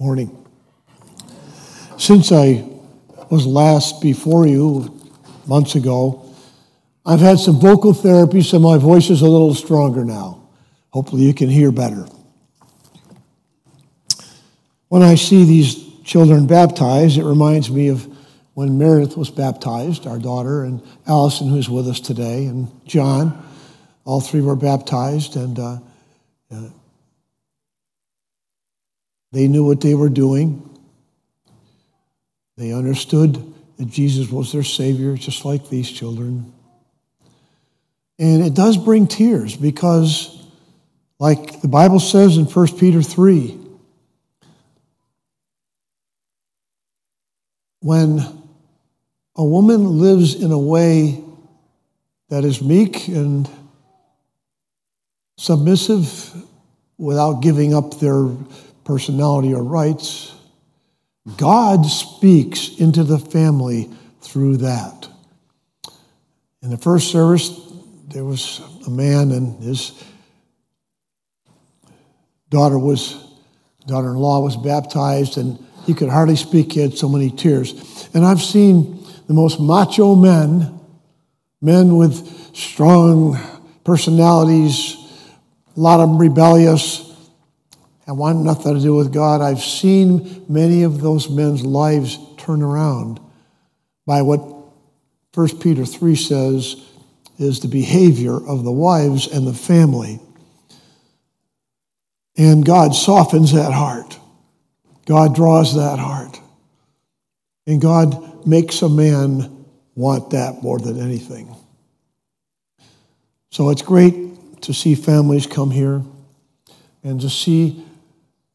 Morning. Since I was last before you months ago, I've had some vocal therapy, so my voice is a little stronger now. Hopefully, you can hear better. When I see these children baptized, it reminds me of when Meredith was baptized, our daughter, and Allison, who's with us today, and John. All three were baptized, and uh, uh, they knew what they were doing. They understood that Jesus was their Savior, just like these children. And it does bring tears because, like the Bible says in 1 Peter 3, when a woman lives in a way that is meek and submissive without giving up their personality or rights, God speaks into the family through that. In the first service, there was a man and his daughter was daughter-in-law was baptized and he could hardly speak he had so many tears and i've seen the most macho men men with strong personalities a lot of them rebellious and want nothing to do with God. I've seen many of those men's lives turn around by what 1 Peter 3 says is the behavior of the wives and the family. And God softens that heart. God draws that heart. And God makes a man want that more than anything. So it's great to see families come here and to see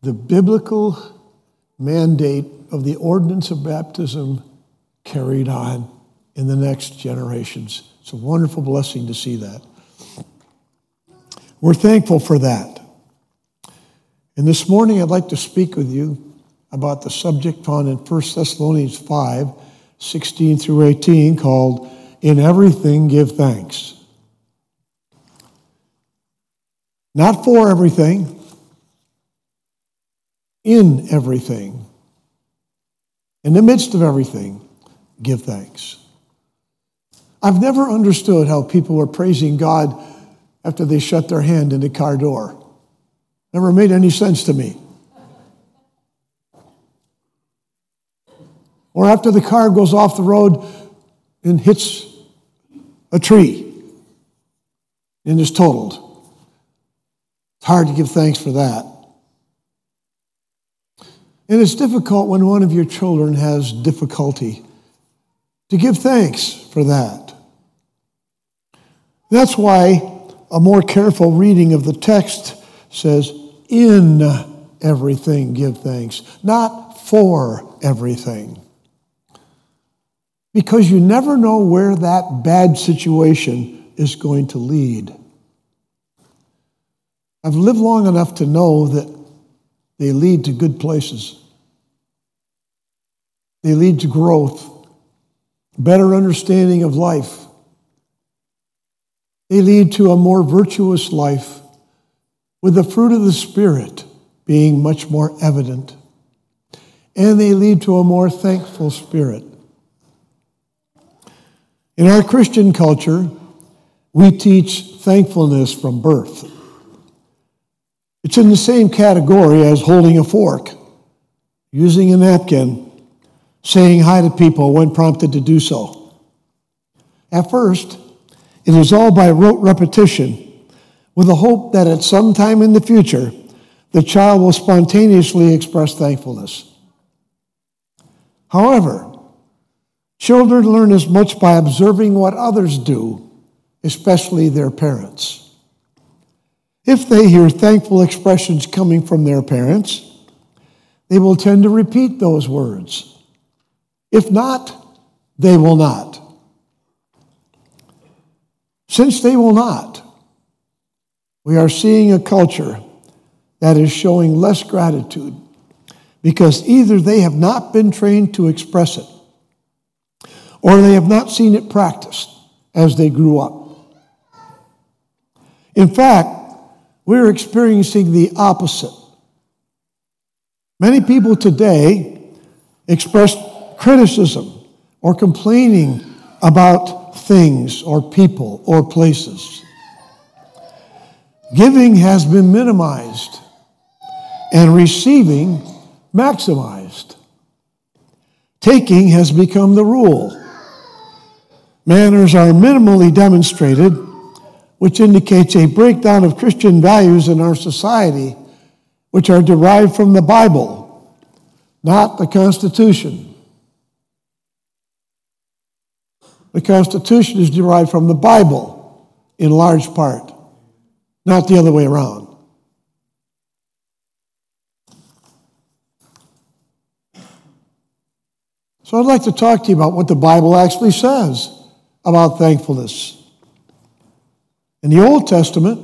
the biblical mandate of the ordinance of baptism carried on in the next generations. It's a wonderful blessing to see that. We're thankful for that. And this morning, I'd like to speak with you about the subject found in 1 Thessalonians 5 16 through 18, called In Everything Give Thanks. Not for everything, in everything, in the midst of everything, give thanks. I've never understood how people were praising God after they shut their hand in the car door. Never made any sense to me. Or after the car goes off the road and hits a tree and is totaled. It's hard to give thanks for that. And it's difficult when one of your children has difficulty to give thanks for that. That's why a more careful reading of the text says, in everything give thanks, not for everything. Because you never know where that bad situation is going to lead. I've lived long enough to know that they lead to good places. They lead to growth, better understanding of life. They lead to a more virtuous life with the fruit of the Spirit being much more evident. And they lead to a more thankful spirit. In our Christian culture, we teach thankfulness from birth. It's in the same category as holding a fork, using a napkin, saying hi to people when prompted to do so. At first, it is all by rote repetition, with the hope that at some time in the future, the child will spontaneously express thankfulness. However, children learn as much by observing what others do, especially their parents. If they hear thankful expressions coming from their parents, they will tend to repeat those words. If not, they will not. Since they will not, we are seeing a culture that is showing less gratitude because either they have not been trained to express it or they have not seen it practiced as they grew up. In fact, we're experiencing the opposite. Many people today express criticism or complaining about things or people or places. Giving has been minimized and receiving maximized. Taking has become the rule. Manners are minimally demonstrated, which indicates a breakdown of Christian values in our society, which are derived from the Bible, not the Constitution. The Constitution is derived from the Bible in large part, not the other way around. So I'd like to talk to you about what the Bible actually says about thankfulness. In the Old Testament,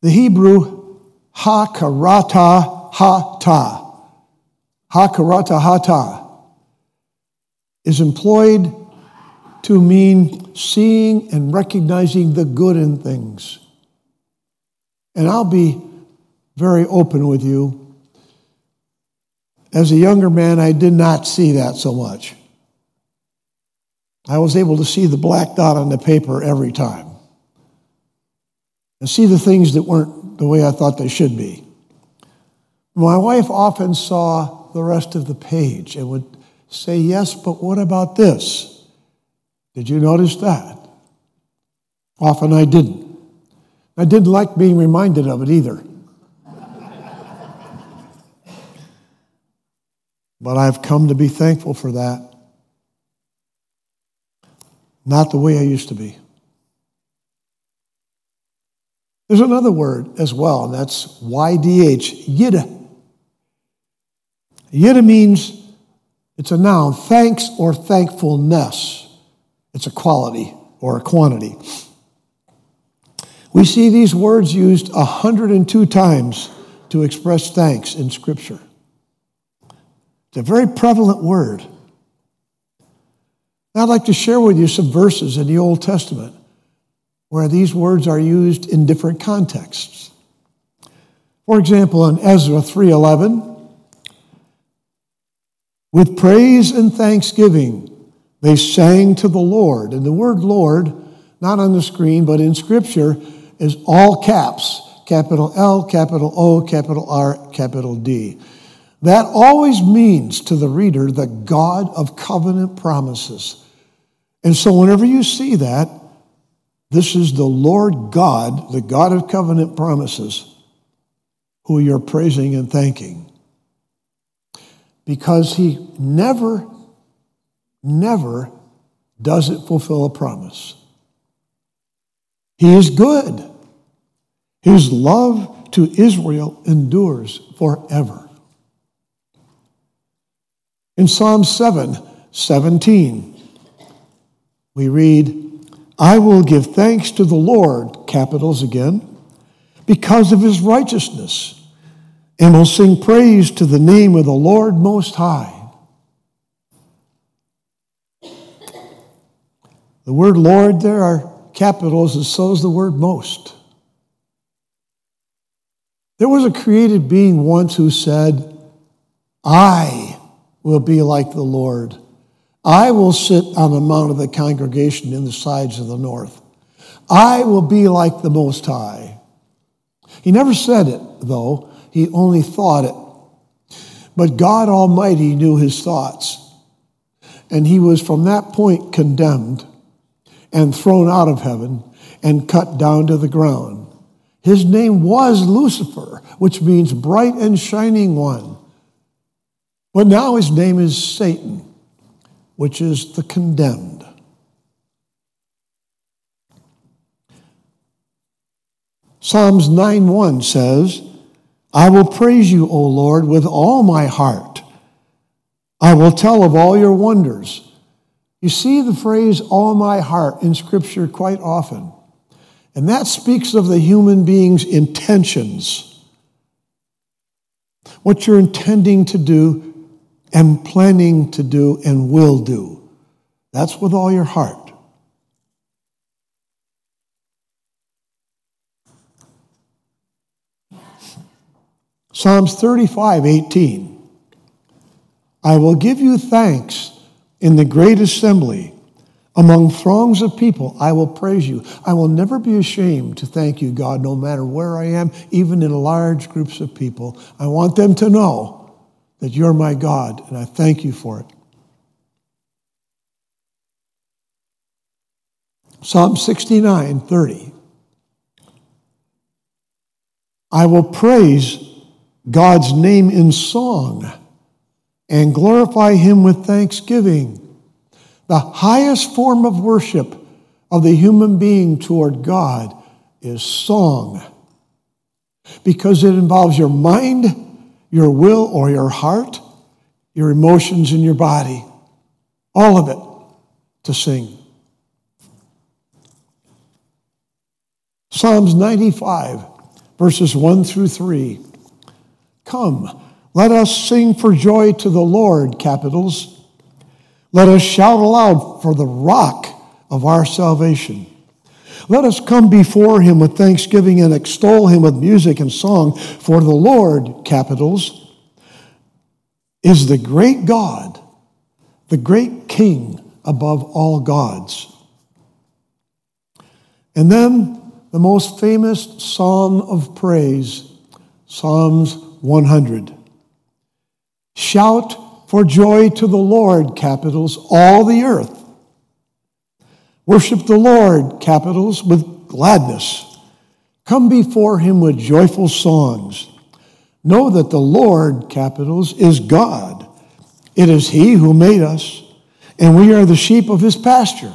the Hebrew hakarata hata, hakarata hata, is employed to mean seeing and recognizing the good in things. And I'll be very open with you. As a younger man, I did not see that so much. I was able to see the black dot on the paper every time and see the things that weren't the way I thought they should be. My wife often saw the rest of the page and would say, Yes, but what about this? Did you notice that? Often I didn't. I didn't like being reminded of it either. but I've come to be thankful for that. Not the way I used to be. There's another word as well, and that's YDH, yidda. Yidda means it's a noun, thanks or thankfulness. It's a quality or a quantity. We see these words used 102 times to express thanks in Scripture. It's a very prevalent word. I'd like to share with you some verses in the Old Testament where these words are used in different contexts. For example, in Ezra 3:11, with praise and thanksgiving they sang to the Lord. And the word Lord, not on the screen but in scripture, is all caps, capital L, capital O, capital R, capital D. That always means to the reader the God of covenant promises. And so, whenever you see that, this is the Lord God, the God of covenant promises, who you're praising and thanking. Because he never, never doesn't fulfill a promise. He is good. His love to Israel endures forever. In Psalm 7 17, we read, I will give thanks to the Lord, capitals again, because of his righteousness, and will sing praise to the name of the Lord Most High. The word Lord there are capitals, and so is the word most. There was a created being once who said, I will be like the Lord. I will sit on the mount of the congregation in the sides of the north. I will be like the Most High. He never said it, though, he only thought it. But God Almighty knew his thoughts. And he was from that point condemned and thrown out of heaven and cut down to the ground. His name was Lucifer, which means bright and shining one. But now his name is Satan which is the condemned. Psalms 9:1 says, I will praise you, O Lord, with all my heart. I will tell of all your wonders. You see the phrase all my heart in Scripture quite often. And that speaks of the human being's intentions. What you're intending to do am planning to do and will do. That's with all your heart. Psalms 35, 18. I will give you thanks in the great assembly. Among throngs of people, I will praise you. I will never be ashamed to thank you, God, no matter where I am, even in large groups of people. I want them to know that you're my God, and I thank you for it. Psalm 69, 30. I will praise God's name in song and glorify him with thanksgiving. The highest form of worship of the human being toward God is song because it involves your mind, your will, or your heart, your emotions, and your body. All of it to sing. Psalms 95, verses 1 through 3. Come, let us sing for joy to the Lord, capitals. Let us shout aloud for the rock of our salvation. Let us come before him with thanksgiving and extol him with music and song, for the Lord, capitals, is the great God, the great King above all gods. And then the most famous psalm of praise, Psalms 100. Shout for joy to the Lord, capitals, all the earth. Worship the Lord, capitals, with gladness. Come before him with joyful songs. Know that the Lord, capitals, is God. It is he who made us, and we are the sheep of his pasture.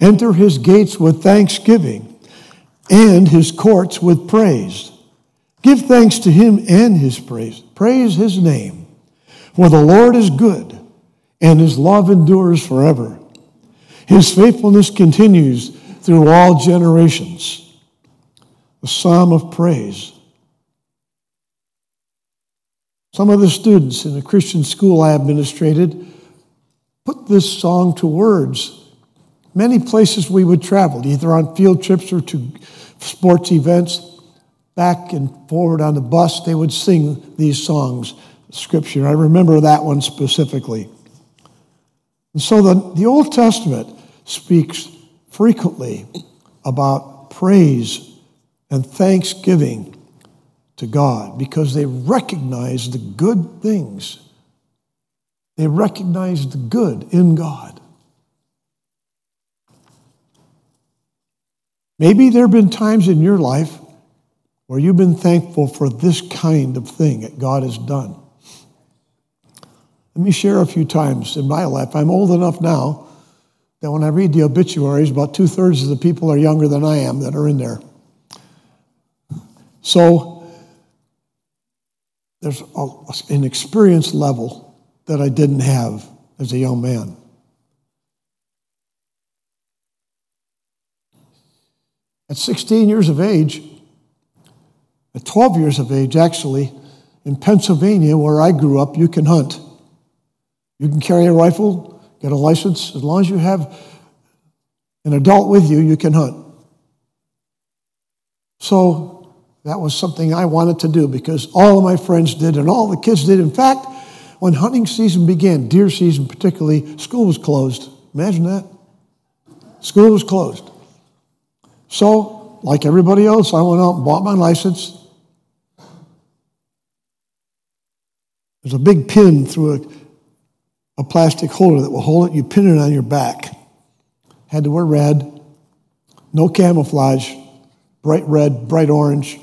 Enter his gates with thanksgiving and his courts with praise. Give thanks to him and his praise. Praise his name. For the Lord is good, and his love endures forever. His faithfulness continues through all generations. A psalm of praise. Some of the students in a Christian school I administrated put this song to words. Many places we would travel, either on field trips or to sports events, back and forward on the bus, they would sing these songs scripture. I remember that one specifically. And so the, the Old Testament speaks frequently about praise and thanksgiving to God because they recognize the good things. They recognize the good in God. Maybe there have been times in your life where you've been thankful for this kind of thing that God has done. Let me share a few times in my life. I'm old enough now that when I read the obituaries, about two thirds of the people are younger than I am that are in there. So there's a, an experience level that I didn't have as a young man. At 16 years of age, at 12 years of age, actually, in Pennsylvania, where I grew up, you can hunt. You can carry a rifle, get a license. As long as you have an adult with you, you can hunt. So that was something I wanted to do because all of my friends did and all the kids did. In fact, when hunting season began, deer season particularly, school was closed. Imagine that. School was closed. So, like everybody else, I went out and bought my license. There's a big pin through a a plastic holder that will hold it. You pin it on your back. Had to wear red, no camouflage, bright red, bright orange.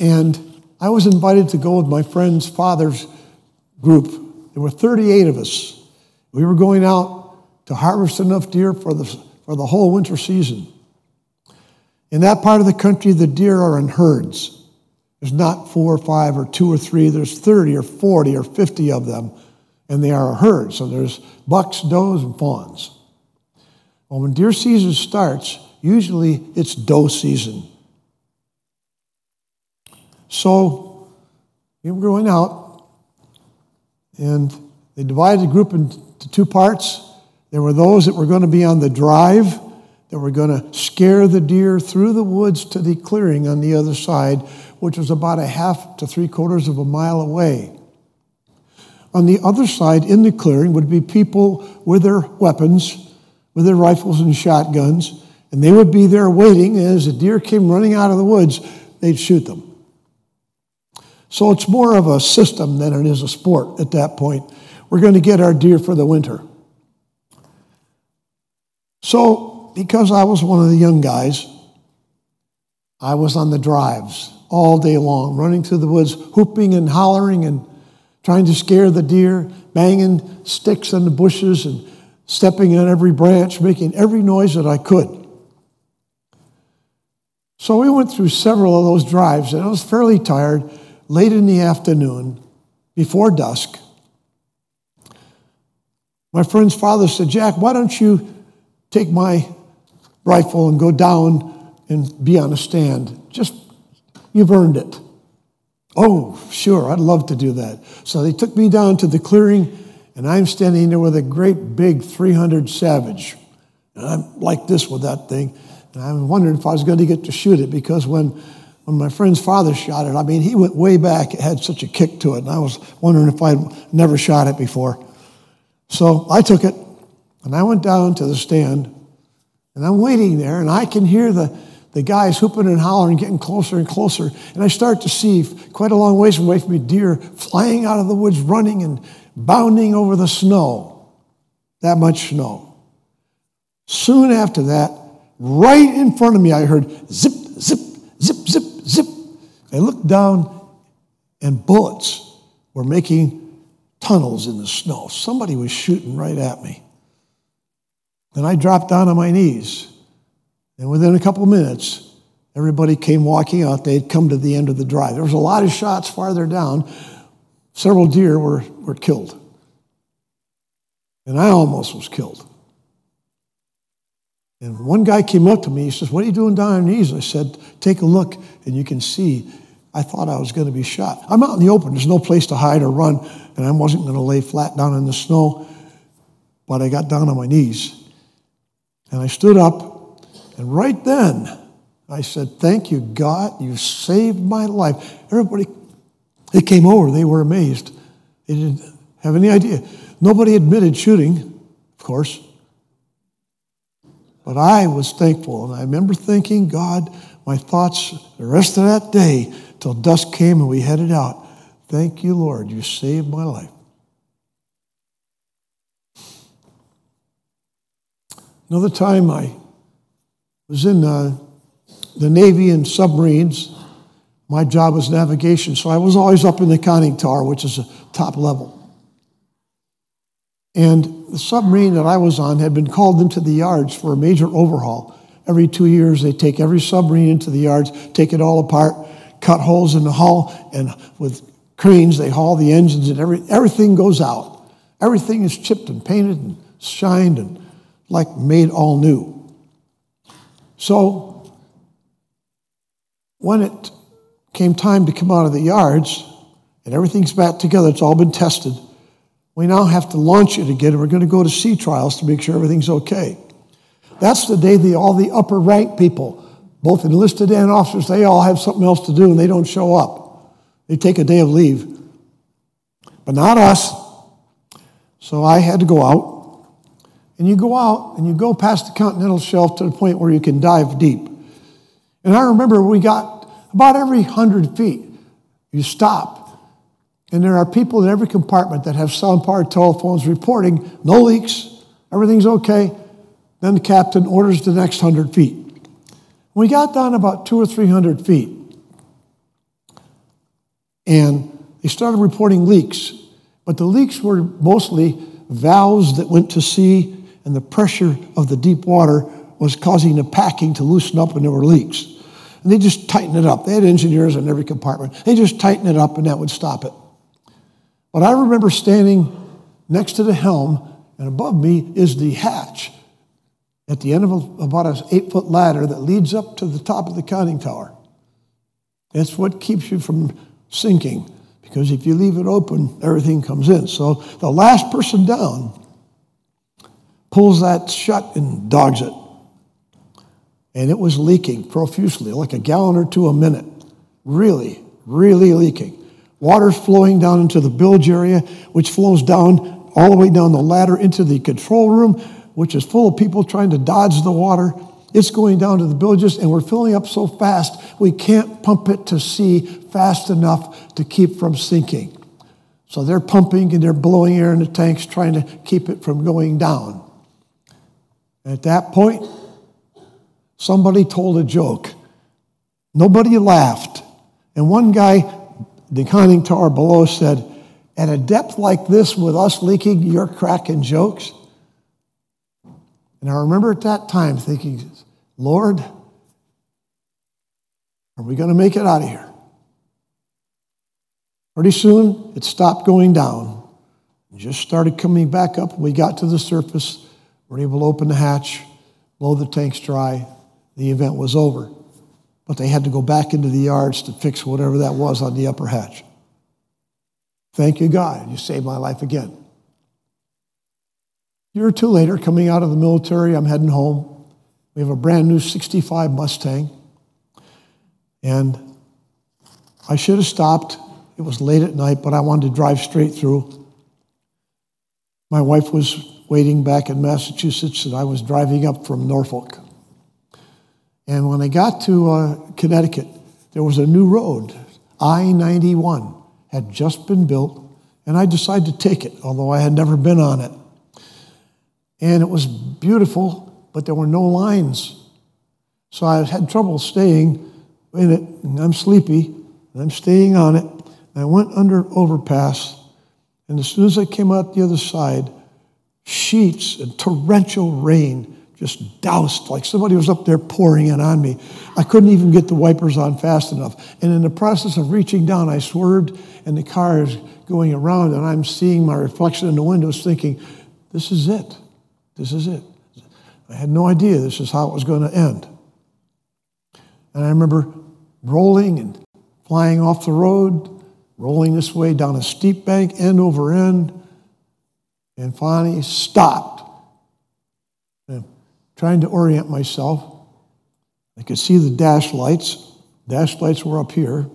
And I was invited to go with my friend's father's group. There were 38 of us. We were going out to harvest enough deer for the, for the whole winter season. In that part of the country, the deer are in herds. There's not four or five or two or three, there's 30 or 40 or 50 of them, and they are a herd. So there's bucks, does, and fawns. Well, when deer season starts, usually it's doe season. So were going out, and they divided the group into two parts. There were those that were going to be on the drive, that were going to scare the deer through the woods to the clearing on the other side, which was about a half to three quarters of a mile away. On the other side, in the clearing, would be people with their weapons, with their rifles and shotguns, and they would be there waiting. And as a deer came running out of the woods, they'd shoot them. So it's more of a system than it is a sport at that point. We're going to get our deer for the winter. So, because I was one of the young guys, I was on the drives all day long, running through the woods, whooping and hollering and trying to scare the deer, banging sticks in the bushes and stepping on every branch, making every noise that I could. So we went through several of those drives, and I was fairly tired late in the afternoon, before dusk. My friend's father said, Jack, why don't you take my rifle and go down and be on a stand? Just, you've earned it. Oh, sure, I'd love to do that. So they took me down to the clearing, and I'm standing there with a great big 300 Savage. And I'm like this with that thing. And I'm wondering if I was going to get to shoot it because when, when my friend's father shot it, I mean, he went way back. It had such a kick to it. And I was wondering if I'd never shot it before. So I took it, and I went down to the stand, and I'm waiting there, and I can hear the the guys whooping and hollering, getting closer and closer. And I start to see quite a long ways away from me deer flying out of the woods, running and bounding over the snow. That much snow. Soon after that, right in front of me, I heard zip, zip, zip, zip, zip. I looked down, and bullets were making tunnels in the snow. Somebody was shooting right at me. Then I dropped down on my knees. And within a couple minutes, everybody came walking out. They'd come to the end of the drive. There was a lot of shots farther down. Several deer were, were killed. And I almost was killed. And one guy came up to me. He says, What are you doing down on your knees? I said, Take a look, and you can see. I thought I was going to be shot. I'm out in the open. There's no place to hide or run, and I wasn't going to lay flat down in the snow. But I got down on my knees. And I stood up and right then, I said, Thank you, God. You saved my life. Everybody, they came over. They were amazed. They didn't have any idea. Nobody admitted shooting, of course. But I was thankful. And I remember thinking, God, my thoughts the rest of that day till dusk came and we headed out. Thank you, Lord. You saved my life. Another time I was in uh, the Navy and submarines. My job was navigation, so I was always up in the conning tower, which is a top level. And the submarine that I was on had been called into the yards for a major overhaul. Every two years, they take every submarine into the yards, take it all apart, cut holes in the hull, and with cranes, they haul the engines, and every, everything goes out. Everything is chipped and painted and shined and like made all new. So when it came time to come out of the yards and everything's back together, it's all been tested, we now have to launch it again and we're going to go to sea trials to make sure everything's okay. That's the day the, all the upper rank people, both enlisted and officers, they all have something else to do and they don't show up. They take a day of leave. But not us. So I had to go out and you go out and you go past the continental shelf to the point where you can dive deep. And I remember we got about every hundred feet, you stop. And there are people in every compartment that have sound powered telephones reporting no leaks, everything's okay. Then the captain orders the next hundred feet. We got down about two or three hundred feet. And they started reporting leaks. But the leaks were mostly valves that went to sea and the pressure of the deep water was causing the packing to loosen up and there were leaks. And they just tightened it up. They had engineers in every compartment. They just tightened it up and that would stop it. But I remember standing next to the helm, and above me is the hatch at the end of a, about an eight foot ladder that leads up to the top of the conning tower. That's what keeps you from sinking because if you leave it open, everything comes in. So the last person down pulls that shut and dogs it. And it was leaking profusely, like a gallon or two a minute. really, really leaking. Water's flowing down into the bilge area, which flows down all the way down the ladder into the control room, which is full of people trying to dodge the water. It's going down to the bilges, and we're filling up so fast we can't pump it to sea fast enough to keep from sinking. So they're pumping and they're blowing air in the tanks, trying to keep it from going down. At that point, somebody told a joke. Nobody laughed. And one guy, the conning tower below, said, At a depth like this, with us leaking, you're cracking jokes. And I remember at that time thinking, Lord, are we going to make it out of here? Pretty soon, it stopped going down. Just started coming back up. We got to the surface. We were able to open the hatch, blow the tanks dry. The event was over. But they had to go back into the yards to fix whatever that was on the upper hatch. Thank you, God. You saved my life again. A year or two later, coming out of the military, I'm heading home. We have a brand new 65 Mustang. And I should have stopped. It was late at night, but I wanted to drive straight through. My wife was waiting back in Massachusetts, and I was driving up from Norfolk. And when I got to uh, Connecticut, there was a new road, I 91, had just been built, and I decided to take it, although I had never been on it. And it was beautiful, but there were no lines. So I had trouble staying in it, and I'm sleepy, and I'm staying on it. And I went under overpass, and as soon as I came out the other side, sheets and torrential rain just doused like somebody was up there pouring it on me. I couldn't even get the wipers on fast enough. And in the process of reaching down, I swerved, and the car is going around, and I'm seeing my reflection in the windows thinking, this is it. This is it. I had no idea this is how it was going to end. And I remember rolling and flying off the road, rolling this way down a steep bank, end over end, and finally stopped. And trying to orient myself. I could see the dash lights. Dash lights were up here.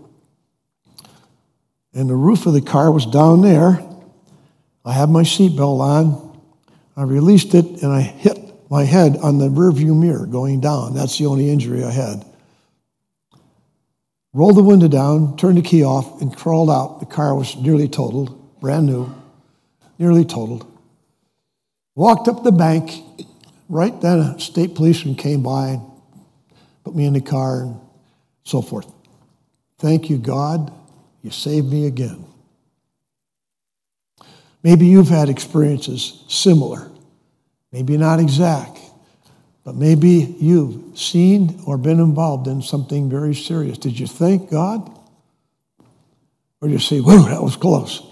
And the roof of the car was down there. I had my seatbelt on. I released it and I hit my head on the rearview mirror going down. That's the only injury I had. Rolled the window down, turned the key off, and crawled out. The car was nearly totaled, brand new, nearly totaled. Walked up the bank. Right then, a uh, state policeman came by and put me in the car and so forth. Thank you, God. You saved me again. Maybe you've had experiences similar. Maybe not exact, but maybe you've seen or been involved in something very serious. Did you thank God? Or did you say, whoa, that was close?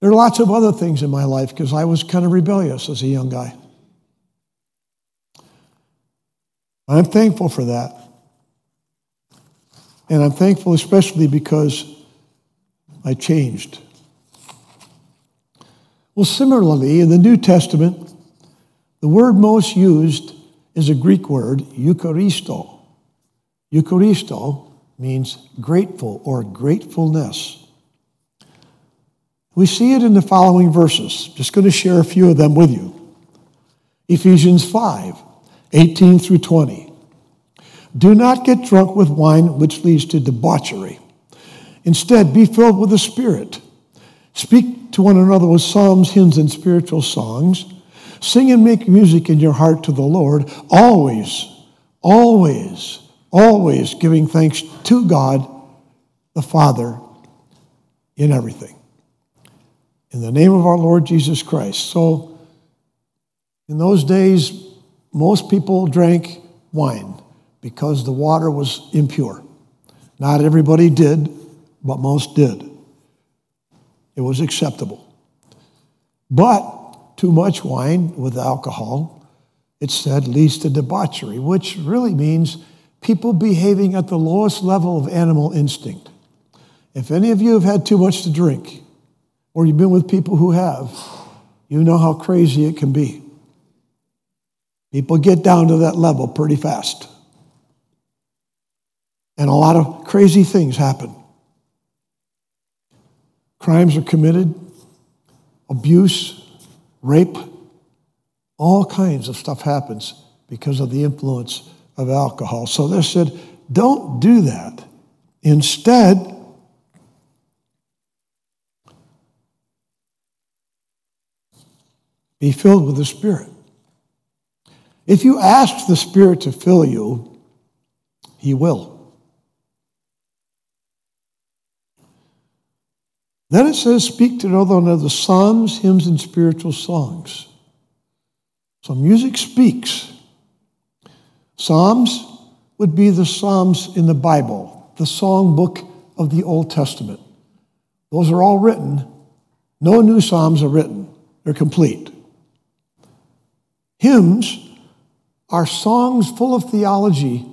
There are lots of other things in my life because I was kind of rebellious as a young guy. I'm thankful for that. And I'm thankful especially because I changed. Well, similarly, in the New Testament, the word most used is a Greek word, Eucharisto. Eucharisto means grateful or gratefulness. We see it in the following verses. Just going to share a few of them with you. Ephesians 5, 18 through 20. Do not get drunk with wine, which leads to debauchery. Instead, be filled with the Spirit Speak to one another with psalms, hymns, and spiritual songs. Sing and make music in your heart to the Lord, always, always, always giving thanks to God the Father in everything. In the name of our Lord Jesus Christ. So, in those days, most people drank wine because the water was impure. Not everybody did, but most did. It was acceptable. But too much wine with alcohol, it said, leads to debauchery, which really means people behaving at the lowest level of animal instinct. If any of you have had too much to drink, or you've been with people who have, you know how crazy it can be. People get down to that level pretty fast. And a lot of crazy things happen. Crimes are committed, abuse, rape, all kinds of stuff happens because of the influence of alcohol. So they said, don't do that. Instead, be filled with the Spirit. If you ask the Spirit to fill you, He will. Then it says, speak to one the psalms, hymns, and spiritual songs. So music speaks. Psalms would be the Psalms in the Bible, the song book of the Old Testament. Those are all written. No new Psalms are written, they're complete. Hymns are songs full of theology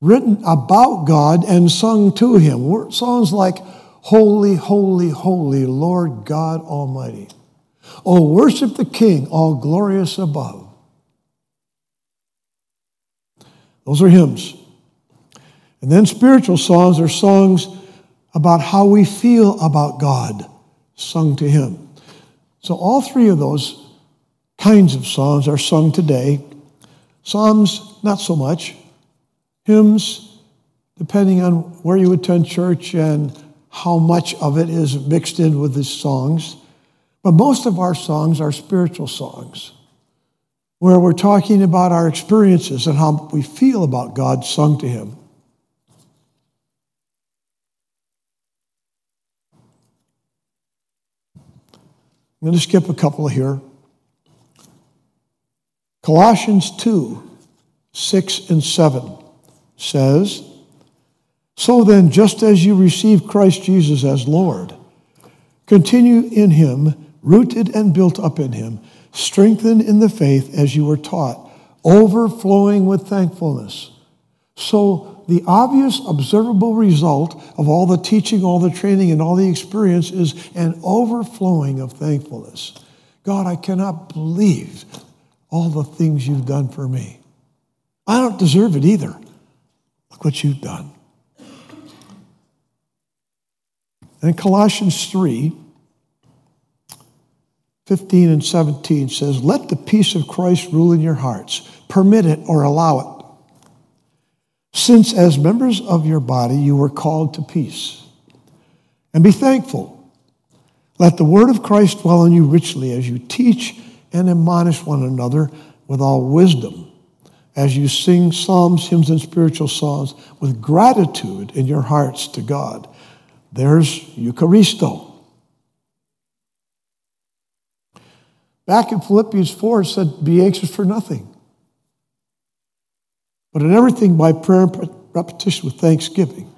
written about God and sung to Him. Songs like, Holy, holy, holy, Lord God Almighty. Oh, worship the King, all glorious above. Those are hymns. And then spiritual songs are songs about how we feel about God, sung to Him. So all three of those kinds of songs are sung today. Psalms, not so much. Hymns, depending on where you attend church and how much of it is mixed in with the songs. But most of our songs are spiritual songs where we're talking about our experiences and how we feel about God sung to Him. I'm going to skip a couple here. Colossians 2 6 and 7 says, So then, just as you received Christ Jesus as Lord, continue in Him, rooted and built up in Him strengthened in the faith as you were taught, overflowing with thankfulness. So, the obvious observable result of all the teaching, all the training, and all the experience is an overflowing of thankfulness. God, I cannot believe all the things you've done for me. I don't deserve it either. Look what you've done. And in Colossians 3, 15 and 17 says, Let the peace of Christ rule in your hearts. Permit it or allow it. Since as members of your body you were called to peace. And be thankful. Let the word of Christ dwell in you richly as you teach and admonish one another with all wisdom, as you sing psalms, hymns, and spiritual songs with gratitude in your hearts to God. There's Eucharisto. Back in Philippians 4, it said, Be anxious for nothing. But in everything, by prayer and repetition with thanksgiving,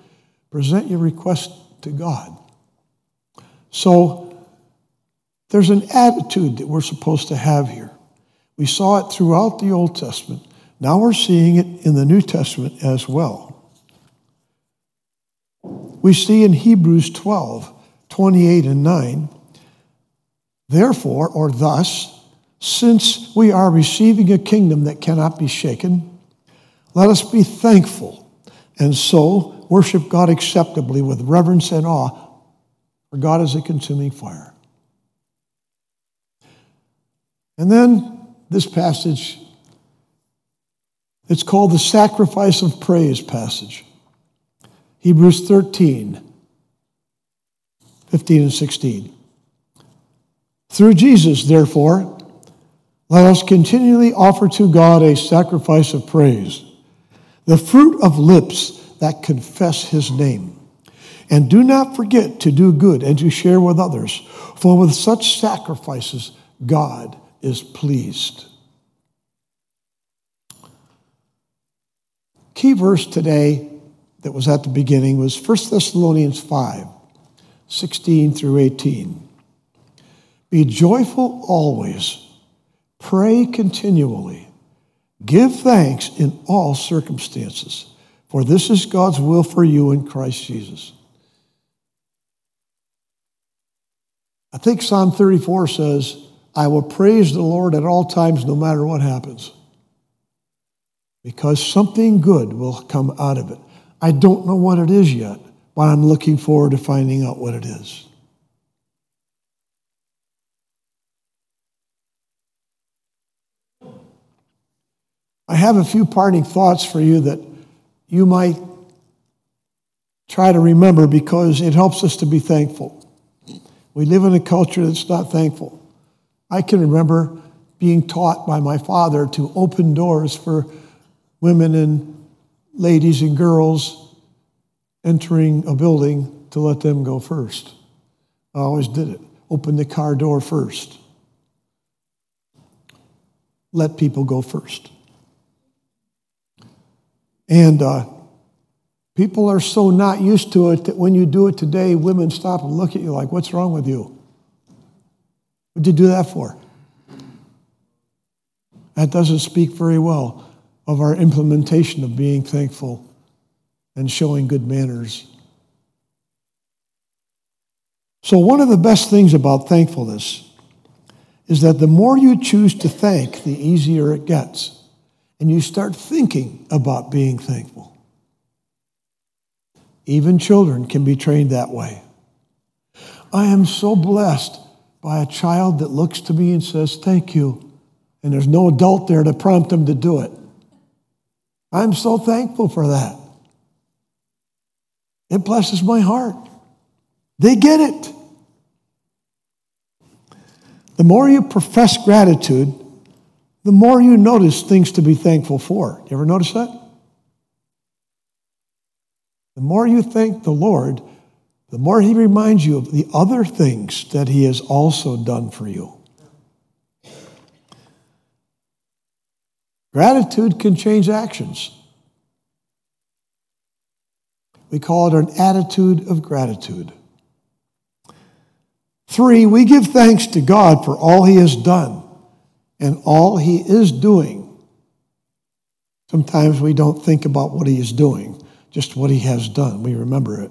present your request to God. So there's an attitude that we're supposed to have here. We saw it throughout the Old Testament. Now we're seeing it in the New Testament as well. We see in Hebrews 12, 28 and 9, Therefore, or thus, since we are receiving a kingdom that cannot be shaken, let us be thankful and so worship God acceptably with reverence and awe, for God is a consuming fire. And then this passage, it's called the sacrifice of praise passage. Hebrews 13, 15 and 16. Through Jesus, therefore, let us continually offer to God a sacrifice of praise, the fruit of lips that confess his name. And do not forget to do good and to share with others, for with such sacrifices, God is pleased. Key verse today that was at the beginning was 1 Thessalonians 5 16 through 18. Be joyful always. Pray continually. Give thanks in all circumstances, for this is God's will for you in Christ Jesus. I think Psalm 34 says, I will praise the Lord at all times, no matter what happens, because something good will come out of it. I don't know what it is yet, but I'm looking forward to finding out what it is. I have a few parting thoughts for you that you might try to remember because it helps us to be thankful. We live in a culture that's not thankful. I can remember being taught by my father to open doors for women and ladies and girls entering a building to let them go first. I always did it. Open the car door first. Let people go first. And uh, people are so not used to it that when you do it today, women stop and look at you like, what's wrong with you? What'd you do that for? That doesn't speak very well of our implementation of being thankful and showing good manners. So, one of the best things about thankfulness is that the more you choose to thank, the easier it gets and you start thinking about being thankful. Even children can be trained that way. I am so blessed by a child that looks to me and says, Thank you. And there's no adult there to prompt them to do it. I'm so thankful for that. It blesses my heart. They get it. The more you profess gratitude, the more you notice things to be thankful for. You ever notice that? The more you thank the Lord, the more He reminds you of the other things that He has also done for you. Gratitude can change actions. We call it an attitude of gratitude. Three, we give thanks to God for all He has done and all he is doing. Sometimes we don't think about what he is doing, just what he has done. We remember it.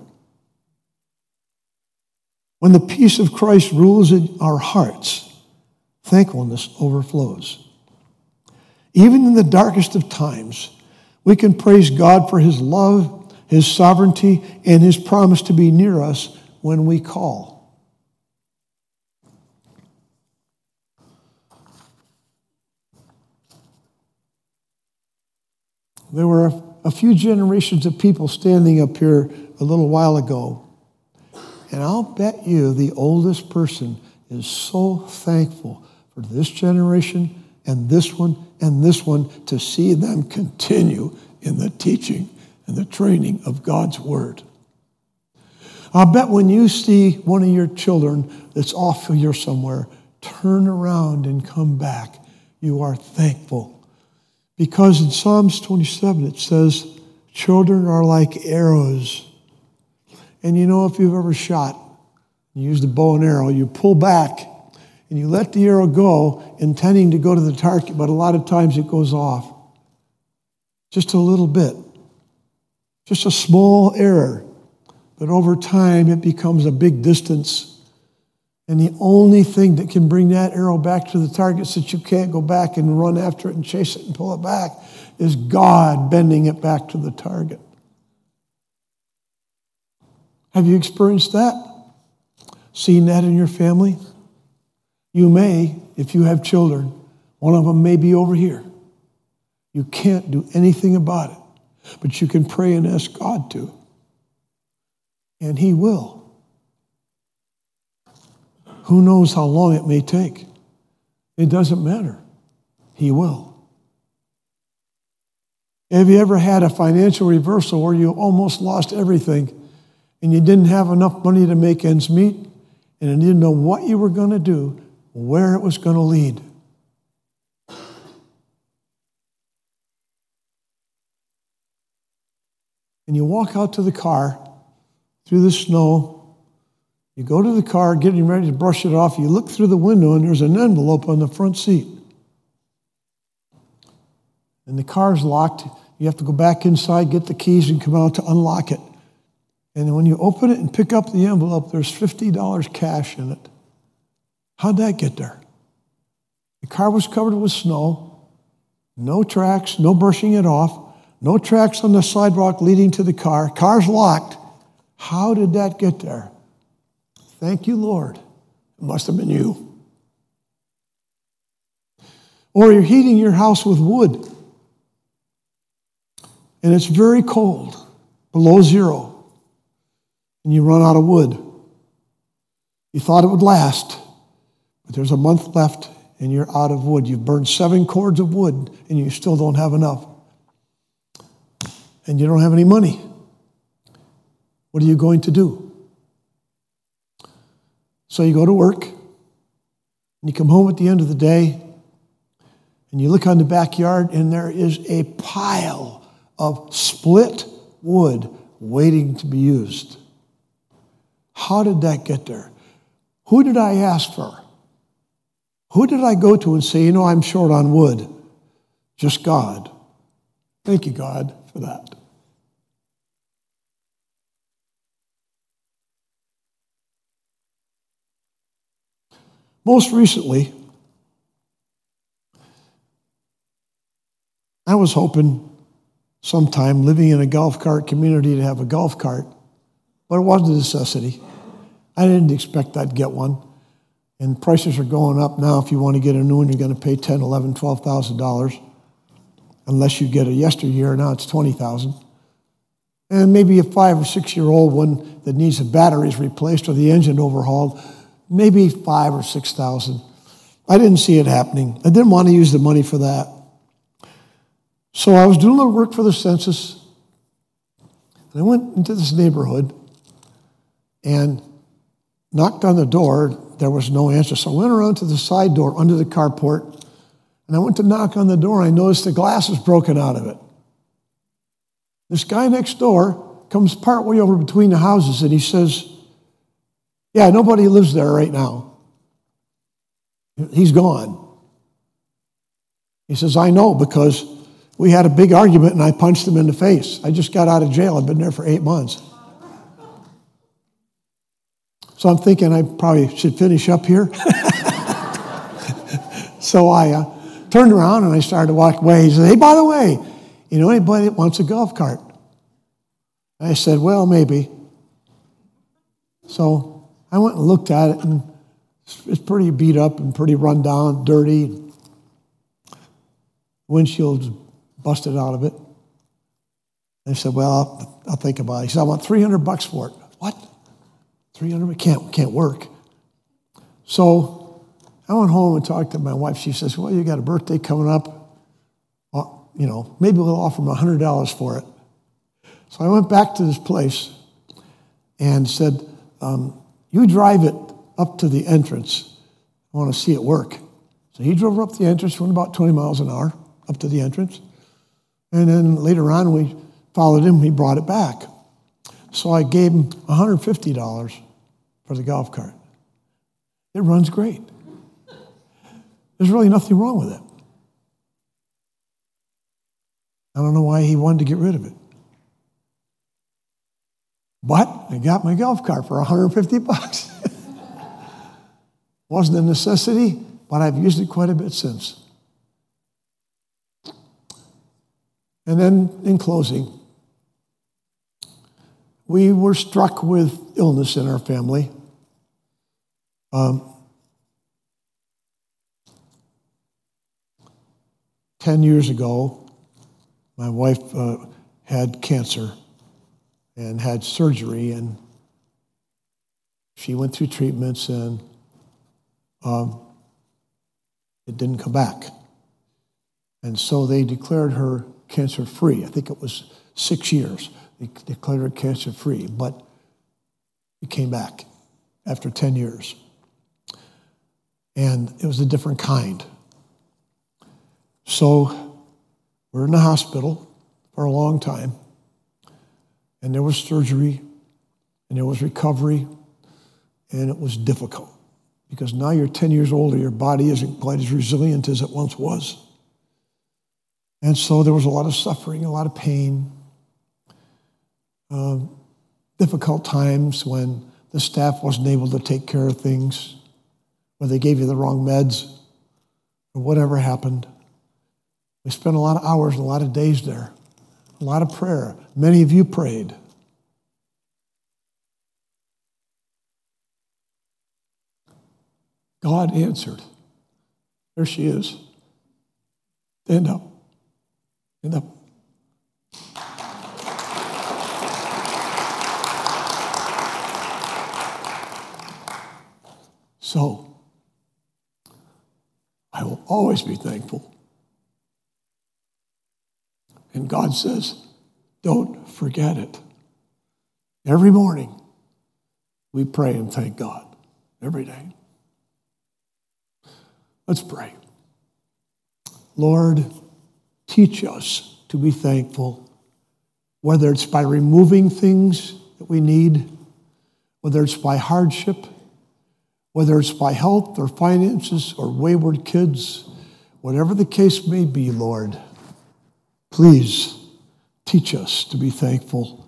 When the peace of Christ rules in our hearts, thankfulness overflows. Even in the darkest of times, we can praise God for his love, his sovereignty, and his promise to be near us when we call. There were a few generations of people standing up here a little while ago. And I'll bet you the oldest person is so thankful for this generation and this one and this one to see them continue in the teaching and the training of God's Word. I'll bet when you see one of your children that's off here somewhere turn around and come back, you are thankful because in Psalms 27 it says, children are like arrows. And you know, if you've ever shot, you use the bow and arrow, you pull back and you let the arrow go, intending to go to the target, but a lot of times it goes off. Just a little bit. Just a small error. But over time, it becomes a big distance and the only thing that can bring that arrow back to the target so that you can't go back and run after it and chase it and pull it back is God bending it back to the target. Have you experienced that? Seen that in your family? You may, if you have children. One of them may be over here. You can't do anything about it, but you can pray and ask God to. And He will. Who knows how long it may take? It doesn't matter. He will. Have you ever had a financial reversal where you almost lost everything and you didn't have enough money to make ends meet and you didn't know what you were going to do, where it was going to lead? And you walk out to the car through the snow you go to the car, getting ready to brush it off. You look through the window, and there's an envelope on the front seat. And the car's locked. You have to go back inside, get the keys, and come out to unlock it. And when you open it and pick up the envelope, there's $50 cash in it. How'd that get there? The car was covered with snow, no tracks, no brushing it off. No tracks on the sidewalk leading to the car. Car's locked. How did that get there? Thank you, Lord. It must have been you. Or you're heating your house with wood, and it's very cold, below zero, and you run out of wood. You thought it would last, but there's a month left, and you're out of wood. You've burned seven cords of wood, and you still don't have enough. And you don't have any money. What are you going to do? So you go to work, and you come home at the end of the day, and you look on the backyard, and there is a pile of split wood waiting to be used. How did that get there? Who did I ask for? Who did I go to and say, you know, I'm short on wood? Just God. Thank you, God, for that. Most recently, I was hoping sometime living in a golf cart community to have a golf cart, but it wasn't a necessity. I didn't expect I'd get one. And prices are going up now. If you want to get a new one, you're going to pay ten, eleven, twelve thousand dollars. Unless you get a yesteryear, now it's twenty thousand. And maybe a five or six year old one that needs the batteries replaced or the engine overhauled, maybe five or six thousand. I didn't see it happening. I didn't want to use the money for that. So I was doing a little work for the census. And I went into this neighborhood and knocked on the door. There was no answer. So I went around to the side door under the carport and I went to knock on the door. I noticed the glass was broken out of it. This guy next door comes partway over between the houses and he says, Yeah, nobody lives there right now. He's gone. He says, I know because we had a big argument and I punched him in the face. I just got out of jail. I've been there for eight months. So I'm thinking I probably should finish up here. so I uh, turned around and I started to walk away. He said, Hey, by the way, you know anybody that wants a golf cart? I said, Well, maybe. So I went and looked at it, and it's pretty beat up and pretty run down, dirty. Windshield's busted out of it. I said, Well, I'll, I'll think about it. He said, I want 300 bucks for it. What? 300? Can't, can't work. So I went home and talked to my wife. She says, Well, you got a birthday coming up. Well, you know, maybe we'll offer him $100 for it. So I went back to this place and said, um, You drive it up to the entrance. I want to see it work. So he drove up the entrance, went about 20 miles an hour up to the entrance. And then later on, we followed him, he brought it back. So I gave him $150 for the golf cart. It runs great. There's really nothing wrong with it. I don't know why he wanted to get rid of it. But I got my golf cart for 150 bucks. Wasn't a necessity, but I've used it quite a bit since. And then in closing, we were struck with illness in our family. Um, Ten years ago, my wife uh, had cancer and had surgery, and she went through treatments, and um, it didn't come back. And so they declared her cancer free. I think it was six years. They declared her cancer free, but it came back after 10 years. And it was a different kind. So we're in the hospital for a long time, and there was surgery, and there was recovery, and it was difficult because now you're 10 years older, your body isn't quite as resilient as it once was. And so there was a lot of suffering, a lot of pain, uh, difficult times when the staff wasn't able to take care of things, or they gave you the wrong meds, or whatever happened. We spent a lot of hours and a lot of days there, a lot of prayer. Many of you prayed. God answered. There she is. Stand up. Stand up. So, I will always be thankful. And God says, don't forget it. Every morning, we pray and thank God. Every day. Let's pray. Lord, teach us to be thankful, whether it's by removing things that we need, whether it's by hardship, whether it's by health or finances or wayward kids, whatever the case may be, Lord, please teach us to be thankful.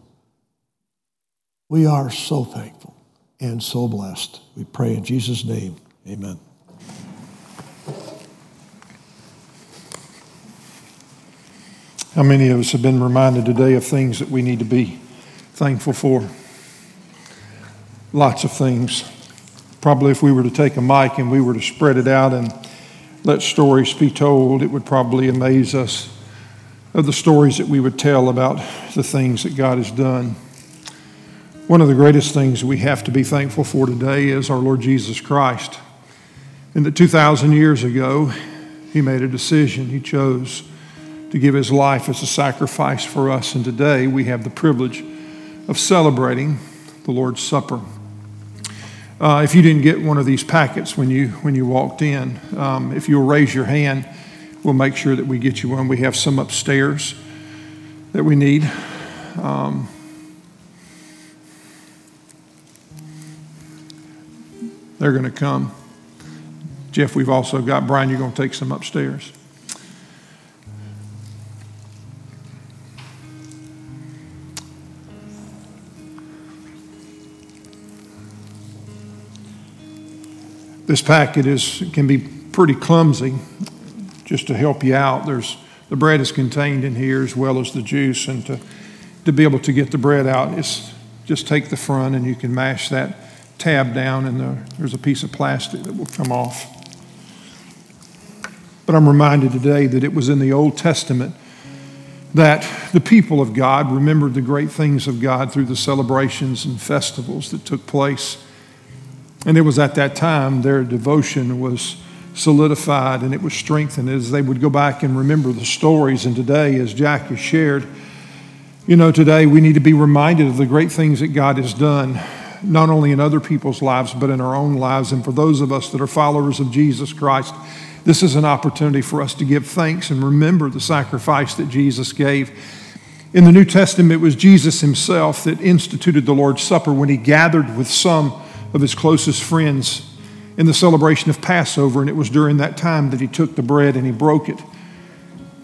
We are so thankful and so blessed. We pray in Jesus' name. Amen. How many of us have been reminded today of things that we need to be thankful for? Lots of things. Probably if we were to take a mic and we were to spread it out and let stories be told, it would probably amaze us of the stories that we would tell about the things that God has done. One of the greatest things we have to be thankful for today is our Lord Jesus Christ. And that 2,000 years ago, He made a decision. He chose to give his life as a sacrifice for us. And today we have the privilege of celebrating the Lord's Supper. Uh, if you didn't get one of these packets when you, when you walked in, um, if you'll raise your hand, we'll make sure that we get you one. We have some upstairs that we need. Um, they're going to come. Jeff, we've also got, Brian, you're going to take some upstairs. This packet is, can be pretty clumsy. Just to help you out, there's the bread is contained in here as well as the juice. And to, to be able to get the bread out, is just take the front and you can mash that tab down, and the, there's a piece of plastic that will come off. But I'm reminded today that it was in the Old Testament that the people of God remembered the great things of God through the celebrations and festivals that took place and it was at that time their devotion was solidified and it was strengthened as they would go back and remember the stories. And today, as Jack has shared, you know, today we need to be reminded of the great things that God has done, not only in other people's lives, but in our own lives. And for those of us that are followers of Jesus Christ, this is an opportunity for us to give thanks and remember the sacrifice that Jesus gave. In the New Testament, it was Jesus himself that instituted the Lord's Supper when he gathered with some of his closest friends in the celebration of Passover, and it was during that time that he took the bread and he broke it.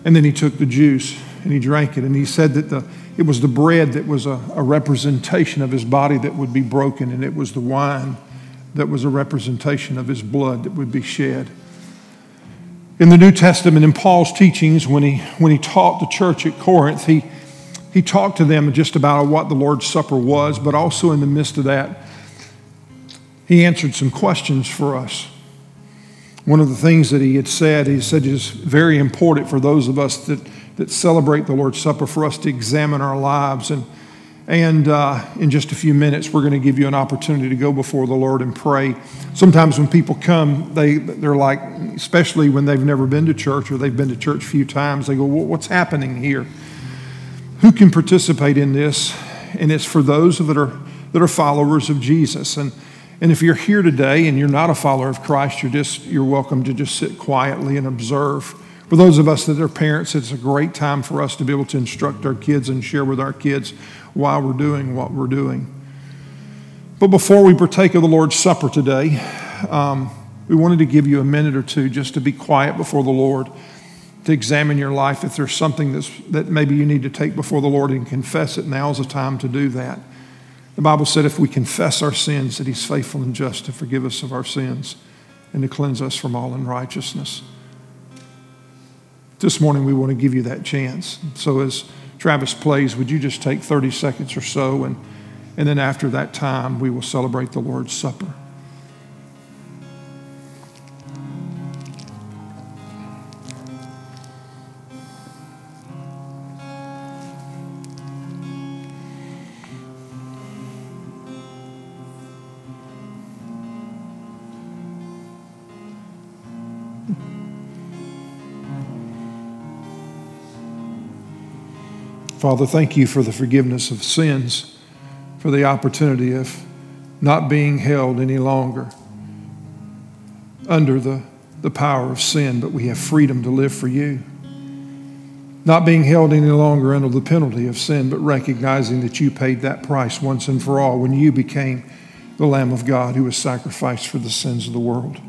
And then he took the juice and he drank it. And he said that the, it was the bread that was a, a representation of his body that would be broken, and it was the wine that was a representation of his blood that would be shed. In the New Testament, in Paul's teachings, when he, when he taught the church at Corinth, he, he talked to them just about what the Lord's Supper was, but also in the midst of that, he answered some questions for us. One of the things that he had said, he said is very important for those of us that, that celebrate the Lord's Supper for us to examine our lives. And, and uh, in just a few minutes, we're going to give you an opportunity to go before the Lord and pray. Sometimes when people come, they, they're like, especially when they've never been to church or they've been to church a few times, they go, well, What's happening here? Who can participate in this? And it's for those that are, that are followers of Jesus. And and if you're here today and you're not a follower of Christ, you're just you're welcome to just sit quietly and observe. For those of us that are parents, it's a great time for us to be able to instruct our kids and share with our kids why we're doing what we're doing. But before we partake of the Lord's Supper today, um, we wanted to give you a minute or two just to be quiet before the Lord, to examine your life. If there's something that's, that maybe you need to take before the Lord and confess it, now's the time to do that. The Bible said if we confess our sins, that He's faithful and just to forgive us of our sins and to cleanse us from all unrighteousness. This morning, we want to give you that chance. So, as Travis plays, would you just take 30 seconds or so? And, and then after that time, we will celebrate the Lord's Supper. Father, thank you for the forgiveness of sins, for the opportunity of not being held any longer under the, the power of sin, but we have freedom to live for you. Not being held any longer under the penalty of sin, but recognizing that you paid that price once and for all when you became the Lamb of God who was sacrificed for the sins of the world.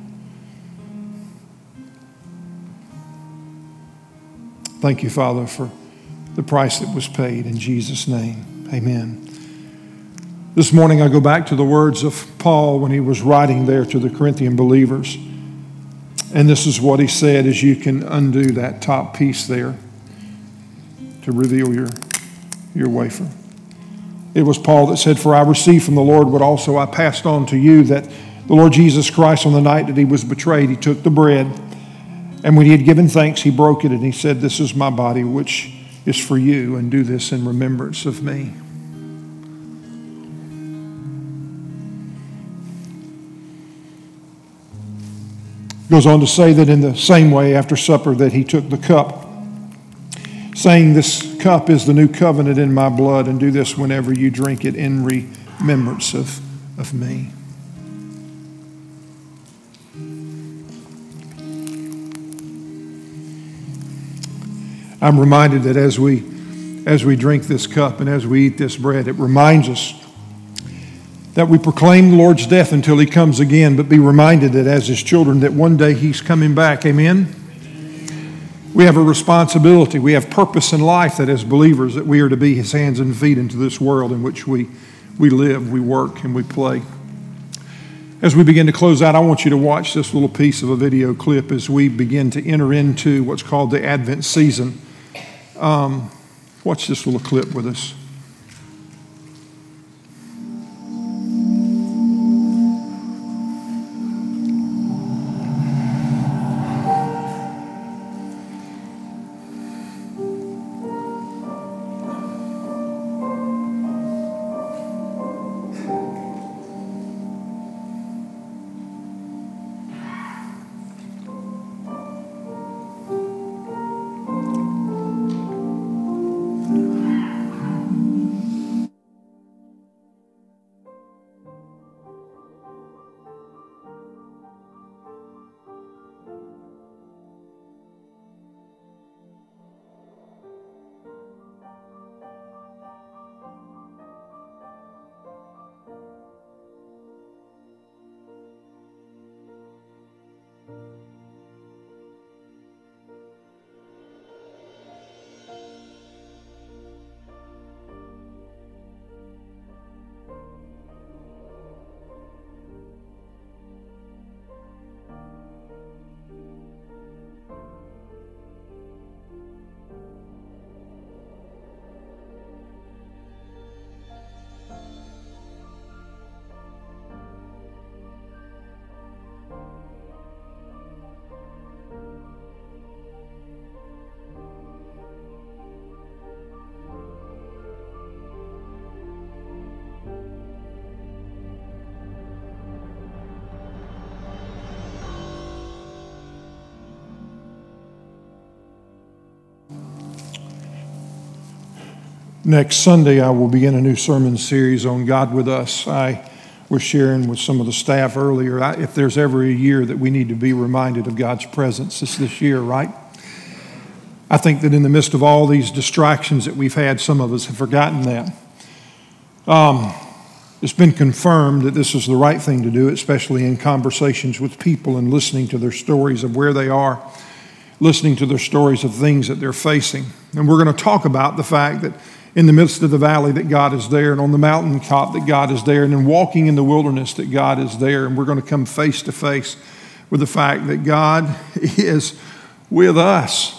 Thank you, Father, for the price that was paid. In Jesus' name, amen. This morning, I go back to the words of Paul when he was writing there to the Corinthian believers. And this is what he said as you can undo that top piece there to reveal your, your wafer. It was Paul that said, For I received from the Lord what also I passed on to you, that the Lord Jesus Christ, on the night that he was betrayed, he took the bread, and when he had given thanks, he broke it, and he said, This is my body, which is for you, and do this in remembrance of me. Goes on to say that in the same way, after supper, that he took the cup, saying, This cup is the new covenant in my blood, and do this whenever you drink it in remembrance of, of me. I'm reminded that as we, as we drink this cup and as we eat this bread, it reminds us that we proclaim the Lord's death until he comes again, but be reminded that as his children, that one day he's coming back. Amen? We have a responsibility. We have purpose in life that as believers that we are to be his hands and feet into this world in which we, we live, we work, and we play. As we begin to close out, I want you to watch this little piece of a video clip as we begin to enter into what's called the Advent season. Um, watch this little clip with us. Next Sunday, I will begin a new sermon series on God with Us. I was sharing with some of the staff earlier. I, if there's ever a year that we need to be reminded of God's presence, it's this year, right? I think that in the midst of all these distractions that we've had, some of us have forgotten that. Um, it's been confirmed that this is the right thing to do, especially in conversations with people and listening to their stories of where they are, listening to their stories of things that they're facing. And we're going to talk about the fact that in the midst of the valley that God is there, and on the mountaintop that God is there, and then walking in the wilderness that God is there. And we're going to come face to face with the fact that God is with us.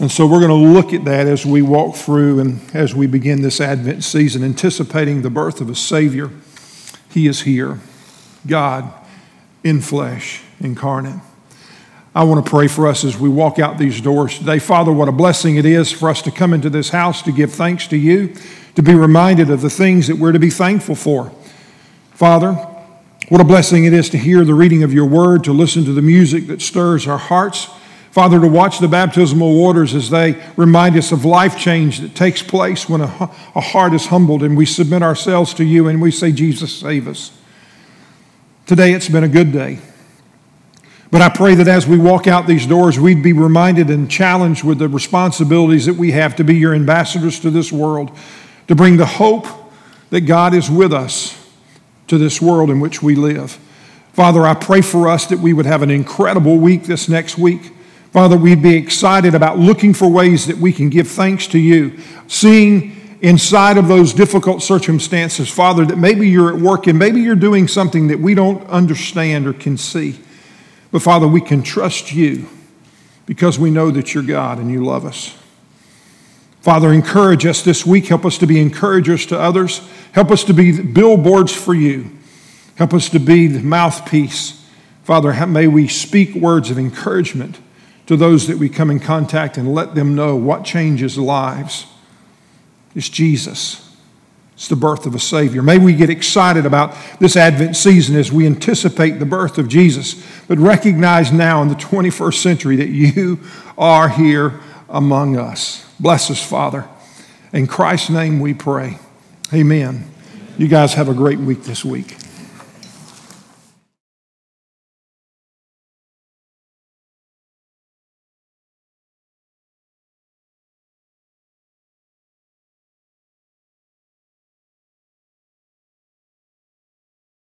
And so we're going to look at that as we walk through and as we begin this Advent season, anticipating the birth of a Savior. He is here, God in flesh, incarnate. I want to pray for us as we walk out these doors today. Father, what a blessing it is for us to come into this house to give thanks to you, to be reminded of the things that we're to be thankful for. Father, what a blessing it is to hear the reading of your word, to listen to the music that stirs our hearts. Father, to watch the baptismal waters as they remind us of life change that takes place when a, a heart is humbled and we submit ourselves to you and we say, Jesus, save us. Today it's been a good day. But I pray that as we walk out these doors, we'd be reminded and challenged with the responsibilities that we have to be your ambassadors to this world, to bring the hope that God is with us to this world in which we live. Father, I pray for us that we would have an incredible week this next week. Father, we'd be excited about looking for ways that we can give thanks to you, seeing inside of those difficult circumstances, Father, that maybe you're at work and maybe you're doing something that we don't understand or can see. But Father, we can trust you because we know that you're God and you love us. Father, encourage us this week. Help us to be encouragers to others. Help us to be billboards for you. Help us to be the mouthpiece. Father, may we speak words of encouragement to those that we come in contact and let them know what changes lives. It's Jesus. It's the birth of a Savior. May we get excited about this Advent season as we anticipate the birth of Jesus, but recognize now in the 21st century that you are here among us. Bless us, Father. In Christ's name we pray. Amen. You guys have a great week this week.